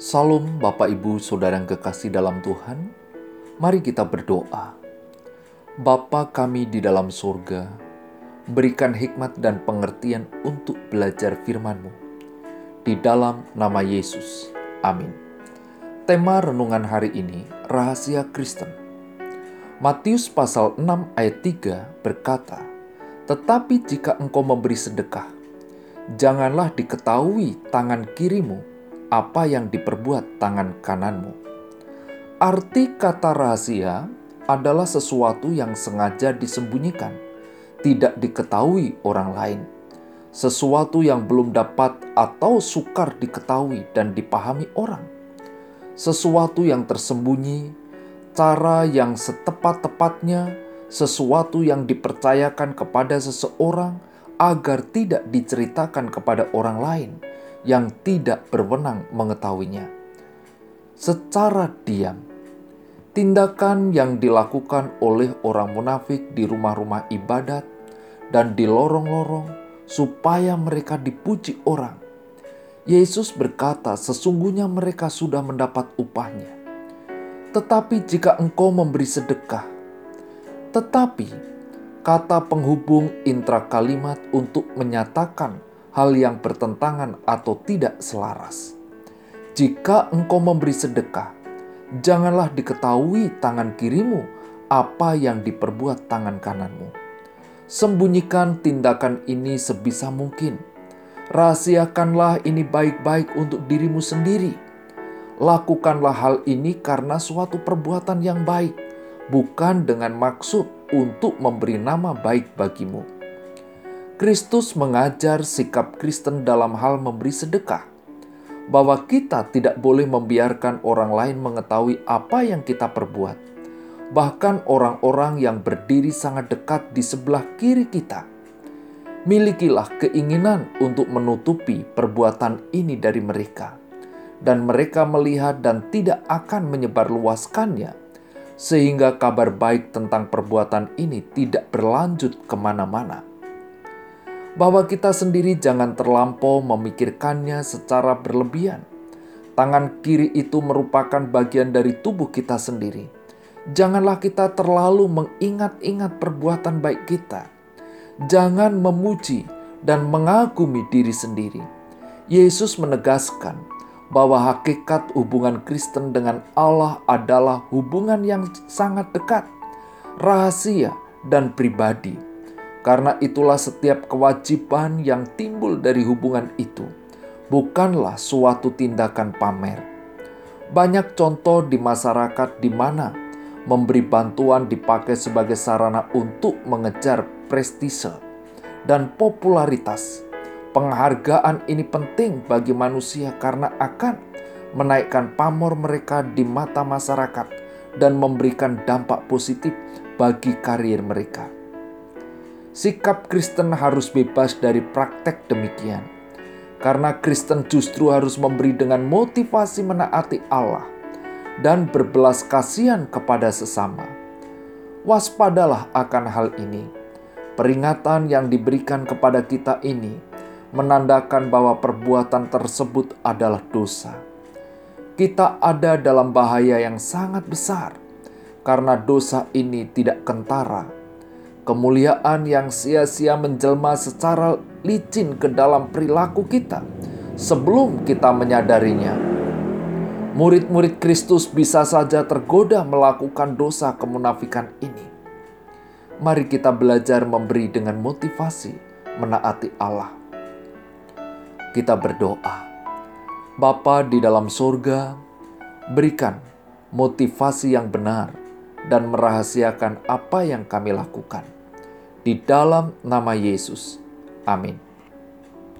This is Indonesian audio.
Salam Bapak Ibu Saudara yang kekasih dalam Tuhan, mari kita berdoa. Bapa kami di dalam surga, berikan hikmat dan pengertian untuk belajar firman-Mu. Di dalam nama Yesus, amin. Tema renungan hari ini, Rahasia Kristen. Matius pasal 6 ayat 3 berkata, Tetapi jika engkau memberi sedekah, janganlah diketahui tangan kirimu apa yang diperbuat tangan kananmu. Arti kata rahasia adalah sesuatu yang sengaja disembunyikan, tidak diketahui orang lain, sesuatu yang belum dapat atau sukar diketahui dan dipahami orang, sesuatu yang tersembunyi, cara yang setepat-tepatnya, sesuatu yang dipercayakan kepada seseorang agar tidak diceritakan kepada orang lain yang tidak berwenang mengetahuinya. Secara diam, tindakan yang dilakukan oleh orang munafik di rumah-rumah ibadat dan di lorong-lorong supaya mereka dipuji orang. Yesus berkata, "Sesungguhnya mereka sudah mendapat upahnya. Tetapi jika engkau memberi sedekah, tetapi kata penghubung intra kalimat untuk menyatakan hal yang bertentangan atau tidak selaras. Jika engkau memberi sedekah, janganlah diketahui tangan kirimu apa yang diperbuat tangan kananmu. Sembunyikan tindakan ini sebisa mungkin. Rahasiakanlah ini baik-baik untuk dirimu sendiri. Lakukanlah hal ini karena suatu perbuatan yang baik, bukan dengan maksud untuk memberi nama baik bagimu Kristus mengajar sikap Kristen dalam hal memberi sedekah, bahwa kita tidak boleh membiarkan orang lain mengetahui apa yang kita perbuat, bahkan orang-orang yang berdiri sangat dekat di sebelah kiri kita. Milikilah keinginan untuk menutupi perbuatan ini dari mereka, dan mereka melihat dan tidak akan menyebarluaskannya, sehingga kabar baik tentang perbuatan ini tidak berlanjut ke mana-mana bahwa kita sendiri jangan terlampau memikirkannya secara berlebihan. Tangan kiri itu merupakan bagian dari tubuh kita sendiri. Janganlah kita terlalu mengingat-ingat perbuatan baik kita. Jangan memuji dan mengagumi diri sendiri. Yesus menegaskan bahwa hakikat hubungan Kristen dengan Allah adalah hubungan yang sangat dekat, rahasia, dan pribadi karena itulah setiap kewajiban yang timbul dari hubungan itu bukanlah suatu tindakan pamer. Banyak contoh di masyarakat di mana memberi bantuan dipakai sebagai sarana untuk mengejar prestise dan popularitas. Penghargaan ini penting bagi manusia karena akan menaikkan pamor mereka di mata masyarakat dan memberikan dampak positif bagi karir mereka. Sikap Kristen harus bebas dari praktek demikian. Karena Kristen justru harus memberi dengan motivasi menaati Allah dan berbelas kasihan kepada sesama. Waspadalah akan hal ini. Peringatan yang diberikan kepada kita ini menandakan bahwa perbuatan tersebut adalah dosa. Kita ada dalam bahaya yang sangat besar karena dosa ini tidak kentara kemuliaan yang sia-sia menjelma secara licin ke dalam perilaku kita sebelum kita menyadarinya. Murid-murid Kristus bisa saja tergoda melakukan dosa kemunafikan ini. Mari kita belajar memberi dengan motivasi menaati Allah. Kita berdoa. Bapa di dalam surga, berikan motivasi yang benar dan merahasiakan apa yang kami lakukan. Di dalam nama Yesus. Amin.